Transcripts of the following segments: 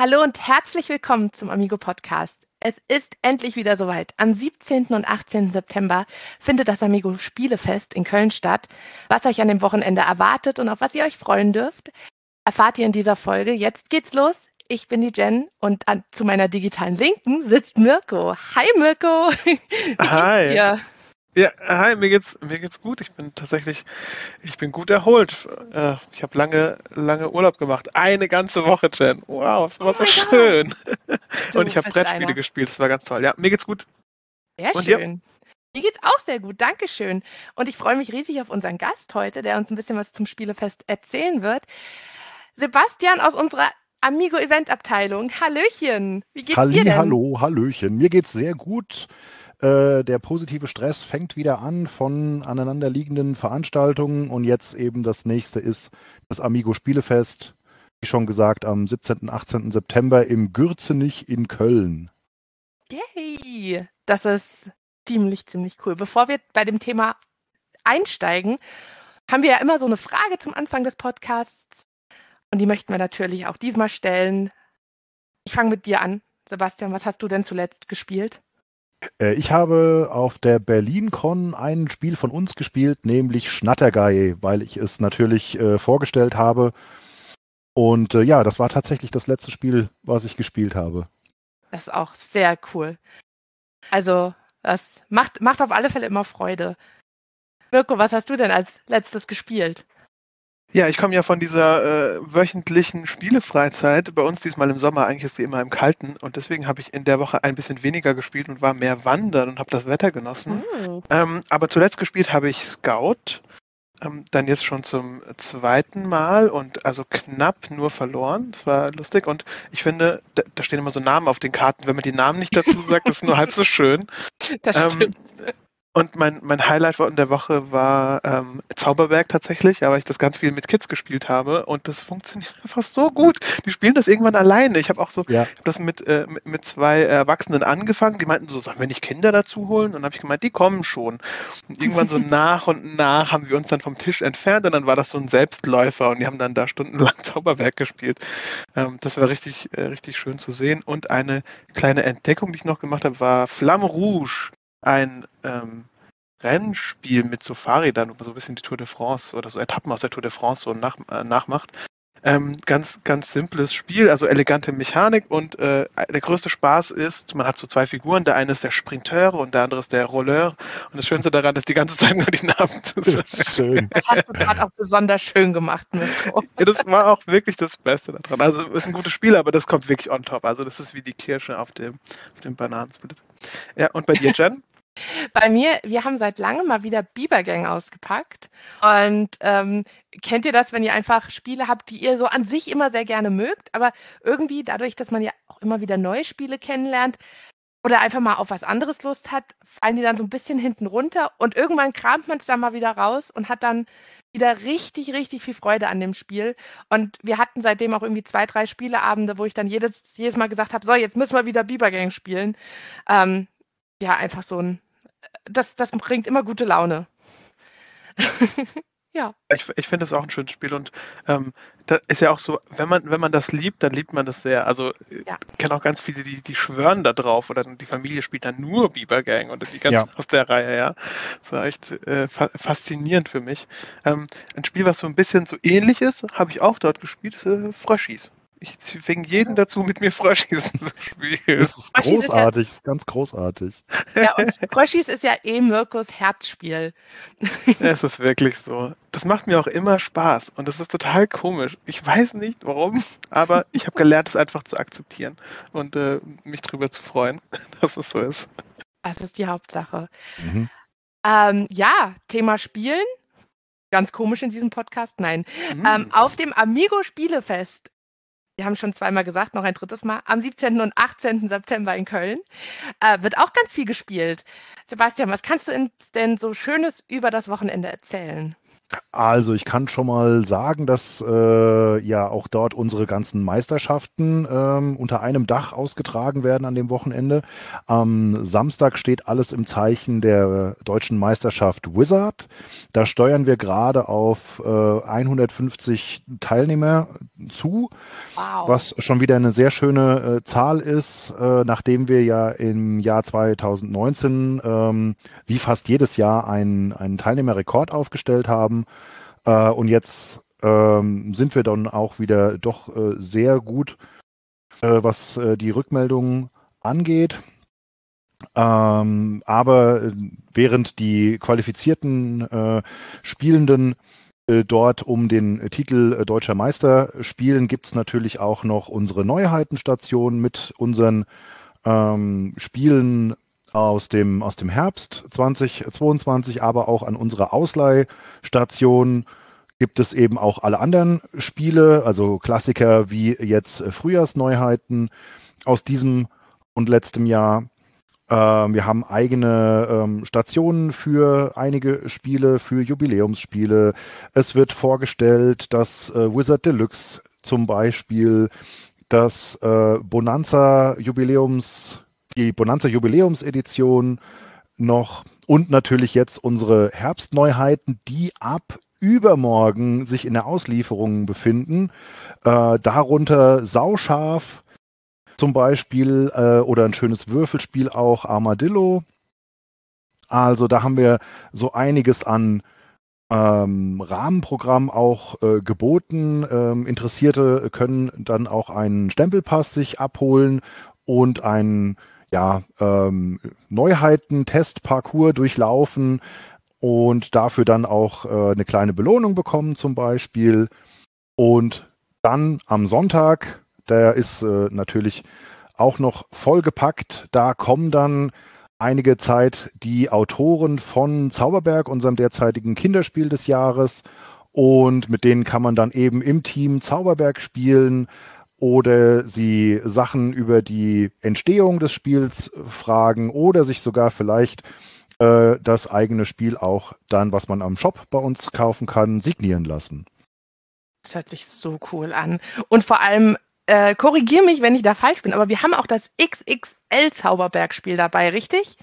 Hallo und herzlich willkommen zum Amigo Podcast. Es ist endlich wieder soweit. Am 17. und 18. September findet das Amigo Spielefest in Köln statt. Was euch an dem Wochenende erwartet und auf was ihr euch freuen dürft, erfahrt ihr in dieser Folge. Jetzt geht's los. Ich bin die Jen und an, zu meiner digitalen Linken sitzt Mirko. Hi Mirko. Hi. Ja, hi, mir geht's, mir geht's gut. Ich bin tatsächlich, ich bin gut erholt. Äh, ich habe lange, lange Urlaub gemacht. Eine ganze Woche, Jen. Wow, das war oh so schön. Und ich habe Brettspiele einer. gespielt. Das war ganz toll. Ja, mir geht's gut. Sehr Und schön. Mir geht's auch sehr gut. Dankeschön. Und ich freue mich riesig auf unseren Gast heute, der uns ein bisschen was zum Spielefest erzählen wird. Sebastian aus unserer Amigo Event Abteilung. Hallöchen. Wie geht's Halli, dir denn? Hallo, Hallöchen. Mir geht's sehr gut. Äh, der positive Stress fängt wieder an von aneinanderliegenden Veranstaltungen und jetzt eben das nächste ist das Amigo Spielefest, wie schon gesagt, am 17. und 18. September im Gürzenich in Köln. Yay! Das ist ziemlich, ziemlich cool. Bevor wir bei dem Thema einsteigen, haben wir ja immer so eine Frage zum Anfang des Podcasts. Und die möchten wir natürlich auch diesmal stellen. Ich fange mit dir an. Sebastian, was hast du denn zuletzt gespielt? Äh, ich habe auf der BerlinCon ein Spiel von uns gespielt, nämlich Schnattergei, weil ich es natürlich äh, vorgestellt habe. Und äh, ja, das war tatsächlich das letzte Spiel, was ich gespielt habe. Das ist auch sehr cool. Also, das macht, macht auf alle Fälle immer Freude. Mirko, was hast du denn als letztes gespielt? Ja, ich komme ja von dieser äh, wöchentlichen Spielefreizeit. Bei uns diesmal im Sommer, eigentlich ist sie immer im Kalten. Und deswegen habe ich in der Woche ein bisschen weniger gespielt und war mehr wandern und habe das Wetter genossen. Mhm. Ähm, aber zuletzt gespielt habe ich Scout. Ähm, dann jetzt schon zum zweiten Mal und also knapp nur verloren. Das war lustig. Und ich finde, da, da stehen immer so Namen auf den Karten. Wenn man die Namen nicht dazu sagt, ist es nur halb so schön. Das ähm, stimmt. Und mein, mein Highlight in der Woche war ähm, Zauberberg tatsächlich, aber ich das ganz viel mit Kids gespielt habe und das funktioniert einfach so gut. Die spielen das irgendwann alleine. Ich habe auch so, ja. ich hab das mit, äh, mit, mit, zwei Erwachsenen angefangen, die meinten so, sollen wir nicht Kinder dazu holen? Und dann habe ich gemeint, die kommen schon. Und irgendwann so nach und nach haben wir uns dann vom Tisch entfernt und dann war das so ein Selbstläufer und die haben dann da stundenlang Zauberberg gespielt. Ähm, das war richtig, äh, richtig schön zu sehen. Und eine kleine Entdeckung, die ich noch gemacht habe, war Flamme Rouge ein ähm, Rennspiel mit so Fahrrädern, wo man so ein bisschen die Tour de France oder so Etappen aus der Tour de France so nach, äh, nachmacht. Ähm, ganz, ganz simples Spiel, also elegante Mechanik und äh, der größte Spaß ist, man hat so zwei Figuren, der eine ist der Sprinteur und der andere ist der Rolleur und das Schönste daran ist, die ganze Zeit nur die Namen zu sagen. Schön. Das hast du gerade auch besonders schön gemacht. Ja, das war auch wirklich das Beste daran. Also es ist ein gutes Spiel, aber das kommt wirklich on top. Also das ist wie die Kirsche auf dem, auf dem Bananensplit. Ja, und bei dir, Jen? Bei mir, wir haben seit langem mal wieder Bibergang ausgepackt. Und ähm, kennt ihr das, wenn ihr einfach Spiele habt, die ihr so an sich immer sehr gerne mögt, aber irgendwie dadurch, dass man ja auch immer wieder neue Spiele kennenlernt oder einfach mal auf was anderes Lust hat, fallen die dann so ein bisschen hinten runter und irgendwann kramt man es dann mal wieder raus und hat dann wieder richtig, richtig viel Freude an dem Spiel. Und wir hatten seitdem auch irgendwie zwei, drei Spieleabende, wo ich dann jedes, jedes Mal gesagt habe, so, jetzt müssen wir wieder Bibergang spielen. Ähm, ja, einfach so ein das, das bringt immer gute Laune. ja. Ich, ich finde das auch ein schönes Spiel und ähm, da ist ja auch so, wenn man, wenn man das liebt, dann liebt man das sehr. Also ja. ich kenne auch ganz viele, die, die schwören da drauf oder die Familie spielt dann nur Bieber Gang oder die ganzen ja. aus der Reihe, ja. Das war echt äh, fa faszinierend für mich. Ähm, ein Spiel, was so ein bisschen so ähnlich ist, habe ich auch dort gespielt, ist äh, Fröschis. Ich zwinge jeden dazu, mit mir Fröschis zu spielen. Das ist Fröschis großartig, ist ja, ist ganz großartig. Ja, und Fröschis ist ja eh Mirkos Herzspiel. es ist wirklich so. Das macht mir auch immer Spaß und das ist total komisch. Ich weiß nicht warum, aber ich habe gelernt, es einfach zu akzeptieren und äh, mich darüber zu freuen, dass es so ist. Das ist die Hauptsache. Mhm. Ähm, ja, Thema Spielen. Ganz komisch in diesem Podcast. Nein. Mhm. Ähm, auf dem Amigo Spielefest wir haben schon zweimal gesagt, noch ein drittes Mal, am 17. und 18. September in Köln. Äh, wird auch ganz viel gespielt. Sebastian, was kannst du denn so Schönes über das Wochenende erzählen? Also ich kann schon mal sagen, dass äh, ja auch dort unsere ganzen Meisterschaften ähm, unter einem Dach ausgetragen werden an dem Wochenende. Am Samstag steht alles im Zeichen der deutschen Meisterschaft Wizard. Da steuern wir gerade auf äh, 150 Teilnehmer zu, wow. was schon wieder eine sehr schöne äh, Zahl ist, äh, nachdem wir ja im Jahr 2019 ähm, wie fast jedes Jahr einen, einen Teilnehmerrekord aufgestellt haben haben. Äh, und jetzt ähm, sind wir dann auch wieder doch äh, sehr gut, äh, was äh, die Rückmeldungen angeht. Ähm, aber äh, während die qualifizierten äh, Spielenden dort um den Titel Deutscher Meister spielen, gibt es natürlich auch noch unsere Neuheitenstation mit unseren ähm, Spielen aus dem, aus dem Herbst 2022, aber auch an unserer Ausleihstation gibt es eben auch alle anderen Spiele, also Klassiker wie jetzt Frühjahrsneuheiten aus diesem und letztem Jahr. Ähm, wir haben eigene ähm, Stationen für einige Spiele, für Jubiläumsspiele. Es wird vorgestellt, dass äh, Wizard Deluxe zum Beispiel das äh, Bonanza Jubiläums die Bonanza Jubiläumsedition noch und natürlich jetzt unsere Herbstneuheiten, die ab übermorgen sich in der Auslieferung befinden. Äh, darunter Sauscharf zum Beispiel äh, oder ein schönes Würfelspiel auch Armadillo. Also da haben wir so einiges an ähm, Rahmenprogramm auch äh, geboten. Ähm, Interessierte können dann auch einen Stempelpass sich abholen und einen ja, ähm, Neuheiten, Testparcours durchlaufen und dafür dann auch äh, eine kleine Belohnung bekommen zum Beispiel. Und dann am Sonntag, der ist äh, natürlich auch noch vollgepackt, da kommen dann einige Zeit die Autoren von Zauberberg, unserem derzeitigen Kinderspiel des Jahres. Und mit denen kann man dann eben im Team Zauberberg spielen oder sie Sachen über die Entstehung des Spiels fragen oder sich sogar vielleicht äh, das eigene Spiel auch dann, was man am Shop bei uns kaufen kann, signieren lassen. Das hört sich so cool an. Und vor allem, äh, korrigier mich, wenn ich da falsch bin, aber wir haben auch das XXL-Zauberbergspiel dabei, richtig?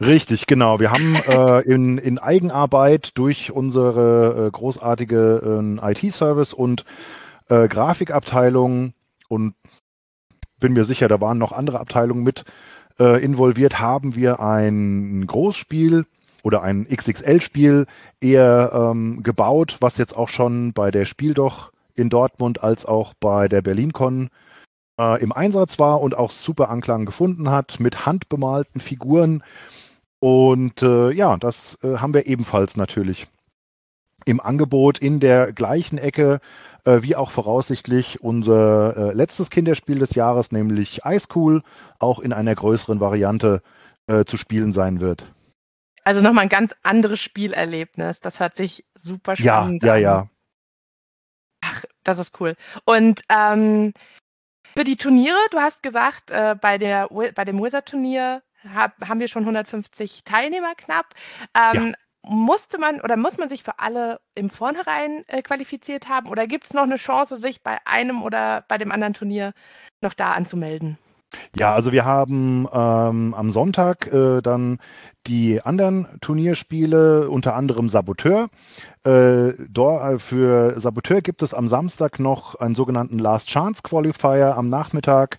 Richtig, genau. Wir haben äh, in, in Eigenarbeit durch unsere äh, großartige äh, IT-Service und äh, Grafikabteilung und bin mir sicher, da waren noch andere Abteilungen mit äh, involviert, haben wir ein Großspiel oder ein XXL-Spiel eher ähm, gebaut, was jetzt auch schon bei der Spieldoch in Dortmund als auch bei der BerlinCon äh, im Einsatz war und auch super Anklang gefunden hat mit handbemalten Figuren. Und äh, ja, das äh, haben wir ebenfalls natürlich im Angebot in der gleichen Ecke äh, wie auch voraussichtlich unser äh, letztes Kinderspiel des Jahres, nämlich Ice Cool, auch in einer größeren Variante äh, zu spielen sein wird. Also nochmal ein ganz anderes Spielerlebnis. Das hört sich super spannend ja, an. Ja, ja, Ach, das ist cool. Und ähm, für die Turniere, du hast gesagt, äh, bei, der, bei dem Wizard-Turnier hab, haben wir schon 150 Teilnehmer knapp. Ähm, ja musste man oder muss man sich für alle im Vornherein äh, qualifiziert haben oder gibt es noch eine Chance, sich bei einem oder bei dem anderen Turnier noch da anzumelden? Ja, also wir haben ähm, am Sonntag äh, dann die anderen Turnierspiele, unter anderem Saboteur. Äh, äh, für Saboteur gibt es am Samstag noch einen sogenannten Last Chance Qualifier am Nachmittag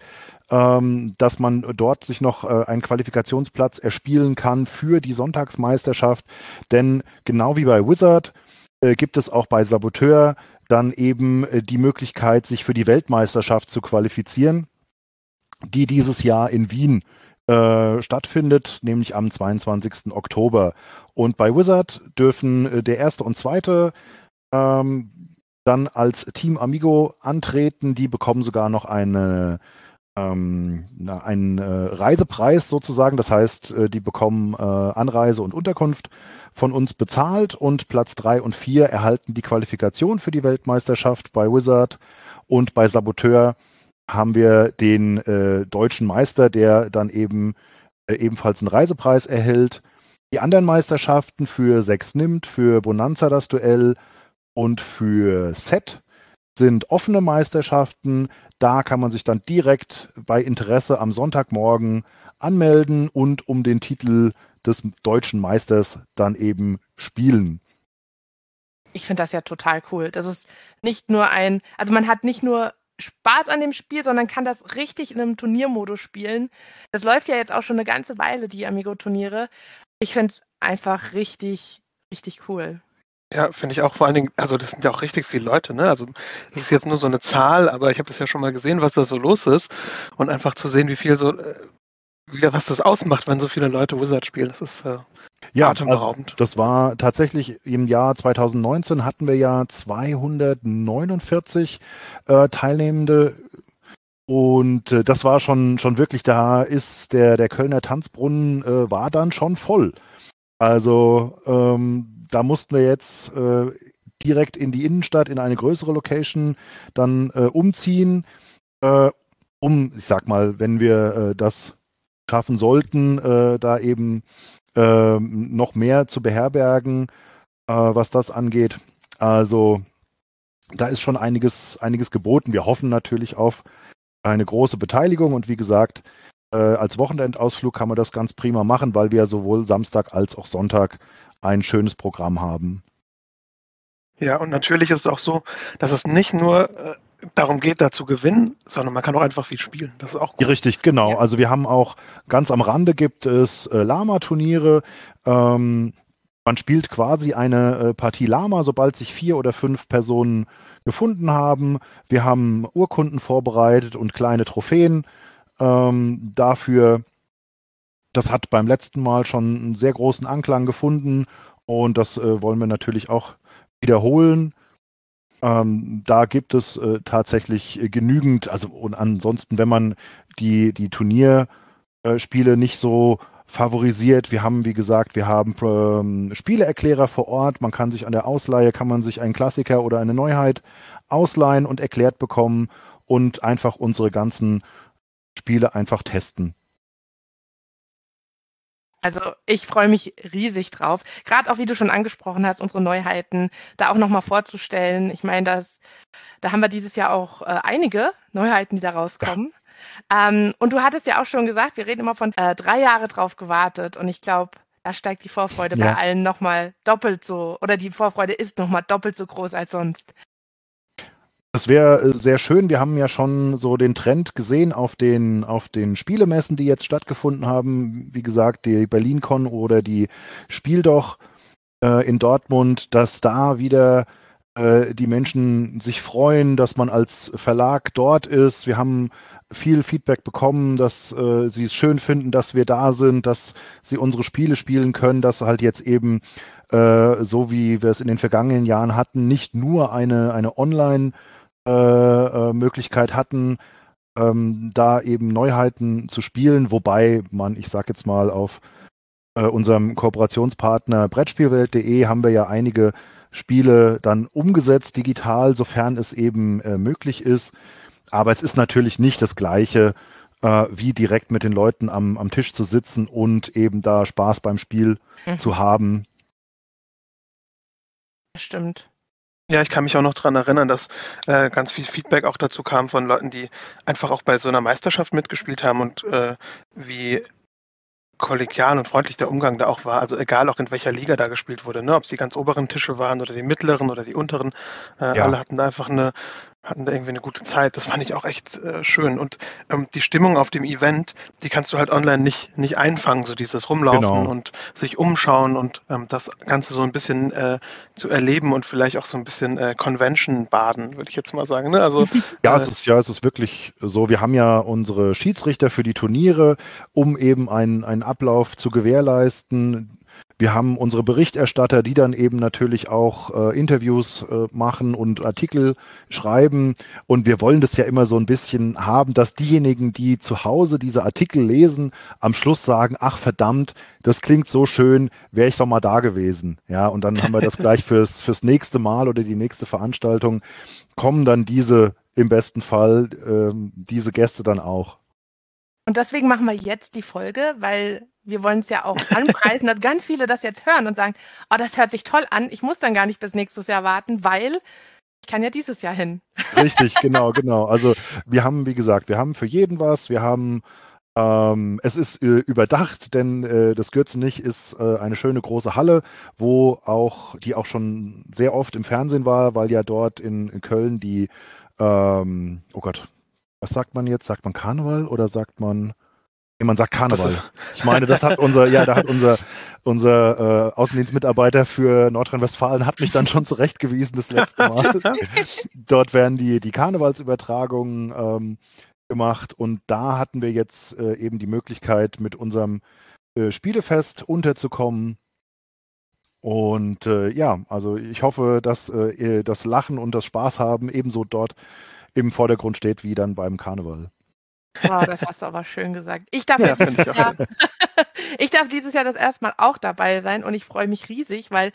ähm, dass man dort sich noch äh, einen Qualifikationsplatz erspielen kann für die Sonntagsmeisterschaft. Denn genau wie bei Wizard äh, gibt es auch bei Saboteur dann eben äh, die Möglichkeit, sich für die Weltmeisterschaft zu qualifizieren, die dieses Jahr in Wien äh, stattfindet, nämlich am 22. Oktober. Und bei Wizard dürfen äh, der erste und zweite ähm, dann als Team Amigo antreten. Die bekommen sogar noch eine ähm, einen äh, Reisepreis sozusagen. Das heißt, äh, die bekommen äh, Anreise und Unterkunft von uns bezahlt und Platz drei und vier erhalten die Qualifikation für die Weltmeisterschaft bei Wizard und bei Saboteur haben wir den äh, deutschen Meister, der dann eben äh, ebenfalls einen Reisepreis erhält. Die anderen Meisterschaften für Sechs nimmt, für Bonanza das Duell Und für Set sind offene Meisterschaften. Da kann man sich dann direkt bei Interesse am Sonntagmorgen anmelden und um den Titel des deutschen Meisters dann eben spielen. Ich finde das ja total cool. Das ist nicht nur ein, also man hat nicht nur Spaß an dem Spiel, sondern kann das richtig in einem Turniermodus spielen. Das läuft ja jetzt auch schon eine ganze Weile, die Amigo-Turniere. Ich finde es einfach richtig, richtig cool. Ja, finde ich auch vor allen Dingen, also das sind ja auch richtig viele Leute, ne? Also das ist jetzt nur so eine Zahl, aber ich habe das ja schon mal gesehen, was da so los ist. Und einfach zu sehen, wie viel so, äh, was das ausmacht, wenn so viele Leute Wizard spielen, das ist äh, ja, atemberaubend. Also das war tatsächlich im Jahr 2019 hatten wir ja 249 äh, Teilnehmende und äh, das war schon, schon wirklich, da ist der, der Kölner Tanzbrunnen äh, war dann schon voll. Also ähm, da mussten wir jetzt äh, direkt in die Innenstadt, in eine größere Location dann äh, umziehen, äh, um, ich sag mal, wenn wir äh, das schaffen sollten, äh, da eben ähm, noch mehr zu beherbergen, äh, was das angeht. Also da ist schon einiges, einiges geboten. Wir hoffen natürlich auf eine große Beteiligung und wie gesagt, als Wochenendausflug kann man das ganz prima machen, weil wir sowohl Samstag als auch Sonntag ein schönes Programm haben. Ja, und natürlich ist es auch so, dass es nicht nur äh, darum geht, da zu gewinnen, sondern man kann auch einfach viel spielen. Das ist auch gut. Richtig, genau. Ja. Also wir haben auch ganz am Rande gibt es äh, Lama-Turniere. Ähm, man spielt quasi eine äh, Partie Lama, sobald sich vier oder fünf Personen gefunden haben. Wir haben Urkunden vorbereitet und kleine Trophäen ähm, dafür das hat beim letzten Mal schon einen sehr großen Anklang gefunden und das äh, wollen wir natürlich auch wiederholen. Ähm, da gibt es äh, tatsächlich genügend, also und ansonsten, wenn man die, die Turnierspiele nicht so favorisiert. Wir haben, wie gesagt, wir haben ähm, Spieleerklärer vor Ort. Man kann sich an der Ausleihe, kann man sich einen Klassiker oder eine Neuheit ausleihen und erklärt bekommen und einfach unsere ganzen Spiele einfach testen. Also ich freue mich riesig drauf. Gerade auch, wie du schon angesprochen hast, unsere Neuheiten da auch nochmal vorzustellen. Ich meine, das, da haben wir dieses Jahr auch äh, einige Neuheiten, die da rauskommen. Ja. Ähm, und du hattest ja auch schon gesagt, wir reden immer von äh, drei Jahre drauf gewartet. Und ich glaube, da steigt die Vorfreude ja. bei allen nochmal doppelt so, oder die Vorfreude ist nochmal doppelt so groß als sonst. Das wäre äh, sehr schön. Wir haben ja schon so den Trend gesehen auf den, auf den Spielemessen, die jetzt stattgefunden haben. Wie gesagt, die BerlinCon oder die Spiel doch äh, in Dortmund, dass da wieder äh, die Menschen sich freuen, dass man als Verlag dort ist. Wir haben viel Feedback bekommen, dass äh, sie es schön finden, dass wir da sind, dass sie unsere Spiele spielen können, dass halt jetzt eben äh, so wie wir es in den vergangenen Jahren hatten, nicht nur eine, eine Online- äh, äh, Möglichkeit hatten, ähm, da eben Neuheiten zu spielen, wobei man, ich sag jetzt mal, auf äh, unserem Kooperationspartner Brettspielwelt.de haben wir ja einige Spiele dann umgesetzt digital, sofern es eben äh, möglich ist. Aber es ist natürlich nicht das Gleiche, äh, wie direkt mit den Leuten am, am Tisch zu sitzen und eben da Spaß beim Spiel mhm. zu haben. Stimmt. Ja, ich kann mich auch noch daran erinnern, dass äh, ganz viel Feedback auch dazu kam von Leuten, die einfach auch bei so einer Meisterschaft mitgespielt haben und äh, wie kollegial und freundlich der Umgang da auch war. Also egal auch in welcher Liga da gespielt wurde, ne? ob es die ganz oberen Tische waren oder die mittleren oder die unteren. Äh, ja. Alle hatten da einfach eine, hatten da irgendwie eine gute Zeit. Das fand ich auch echt äh, schön. Und ähm, die Stimmung auf dem Event, die kannst du halt online nicht, nicht einfangen, so dieses Rumlaufen genau. und sich umschauen und ähm, das Ganze so ein bisschen äh, zu erleben und vielleicht auch so ein bisschen äh, Convention baden, würde ich jetzt mal sagen. Ne? Also, ja, es äh, ist, ja, es ist wirklich so. Wir haben ja unsere Schiedsrichter für die Turniere, um eben einen, einen Ablauf zu gewährleisten wir haben unsere Berichterstatter, die dann eben natürlich auch äh, Interviews äh, machen und Artikel schreiben. Und wir wollen das ja immer so ein bisschen haben, dass diejenigen, die zu Hause diese Artikel lesen, am Schluss sagen, ach verdammt, das klingt so schön, wäre ich doch mal da gewesen. Ja, und dann haben wir das gleich fürs, fürs nächste Mal oder die nächste Veranstaltung, kommen dann diese im besten Fall, ähm, diese Gäste dann auch. Und deswegen machen wir jetzt die Folge, weil wir wollen es ja auch anpreisen, dass ganz viele das jetzt hören und sagen, oh, das hört sich toll an, ich muss dann gar nicht bis nächstes Jahr warten, weil ich kann ja dieses Jahr hin. Richtig, genau, genau. Also wir haben, wie gesagt, wir haben für jeden was, wir haben ähm, es ist äh, überdacht, denn äh, das Gürzenich ist äh, eine schöne große Halle, wo auch, die auch schon sehr oft im Fernsehen war, weil ja dort in, in Köln die, ähm, oh Gott, was sagt man jetzt? Sagt man Karneval oder sagt man man sagt Karneval. Ich meine, das hat unser, ja, da hat unser, unser äh, Außendienstmitarbeiter für Nordrhein-Westfalen hat mich dann schon zurechtgewiesen das letzte Mal. Dort werden die, die Karnevalsübertragungen ähm, gemacht und da hatten wir jetzt äh, eben die Möglichkeit, mit unserem äh, Spielefest unterzukommen. Und äh, ja, also ich hoffe, dass äh, das Lachen und das Spaß haben ebenso dort im Vordergrund steht wie dann beim Karneval. Wow, das hast du aber schön gesagt. Ich darf, ja, dieses Jahr, ich darf dieses Jahr das erste Mal auch dabei sein und ich freue mich riesig, weil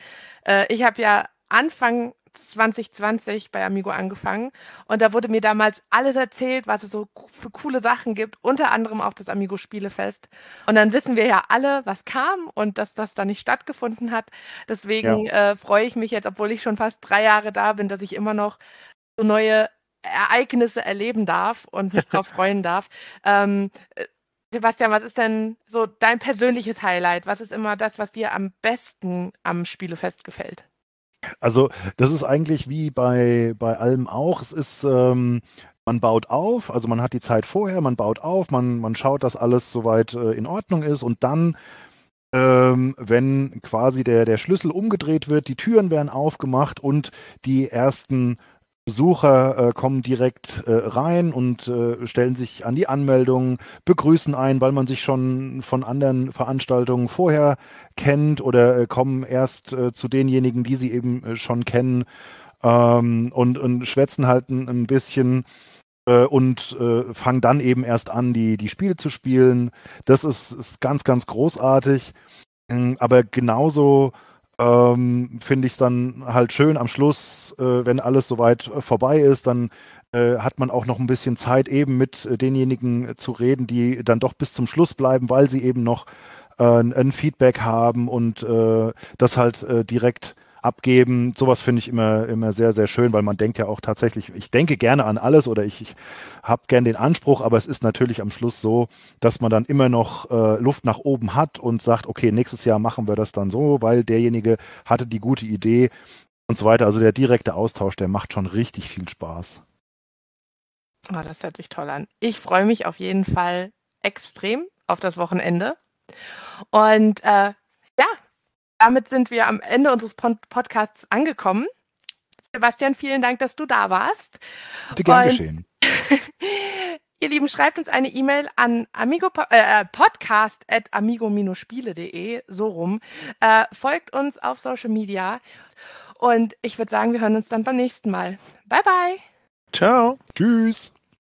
äh, ich habe ja Anfang 2020 bei Amigo angefangen und da wurde mir damals alles erzählt, was es so für coole Sachen gibt, unter anderem auch das Amigo Spielefest. Und dann wissen wir ja alle, was kam und dass das da nicht stattgefunden hat. Deswegen ja. äh, freue ich mich jetzt, obwohl ich schon fast drei Jahre da bin, dass ich immer noch so neue Ereignisse erleben darf und mich darauf freuen darf. Ähm, äh, Sebastian, was ist denn so dein persönliches Highlight? Was ist immer das, was dir am besten am Spielefest gefällt? Also, das ist eigentlich wie bei, bei allem auch. Es ist, ähm, man baut auf, also man hat die Zeit vorher, man baut auf, man, man schaut, dass alles soweit äh, in Ordnung ist und dann ähm, wenn quasi der, der Schlüssel umgedreht wird, die Türen werden aufgemacht und die ersten Besucher äh, kommen direkt äh, rein und äh, stellen sich an die Anmeldung, begrüßen ein, weil man sich schon von anderen Veranstaltungen vorher kennt oder äh, kommen erst äh, zu denjenigen, die sie eben äh, schon kennen ähm, und, und schwätzen halt ein, ein bisschen und fangen dann eben erst an, die, die Spiele zu spielen. Das ist, ist ganz, ganz großartig. Ähm, aber genauso ähm, finde ich es dann halt schön am Schluss, äh, wenn alles soweit äh, vorbei ist, dann äh, hat man auch noch ein bisschen Zeit eben mit äh, denjenigen äh, zu reden, die dann doch bis zum Schluss bleiben, weil sie eben noch ein Feedback haben und das halt direkt abgeben. Sowas finde ich immer, immer sehr, sehr schön, weil man denkt ja auch tatsächlich, ich denke gerne an alles oder ich, ich habe gern den Anspruch, aber es ist natürlich am Schluss so, dass man dann immer noch äh, Luft nach oben hat und sagt, okay, nächstes Jahr machen wir das dann so, weil derjenige hatte die gute Idee und so weiter. Also der direkte Austausch, der macht schon richtig viel Spaß. Oh, das hört sich toll an. Ich freue mich auf jeden Fall extrem auf das Wochenende. Und äh, damit sind wir am Ende unseres Podcasts angekommen. Sebastian, vielen Dank, dass du da warst. Bitte gern geschehen. Ihr Lieben, schreibt uns eine E-Mail an amigo, äh, podcast.amigo-spiele.de, so rum. Äh, folgt uns auf Social Media. Und ich würde sagen, wir hören uns dann beim nächsten Mal. Bye, bye. Ciao. Tschüss.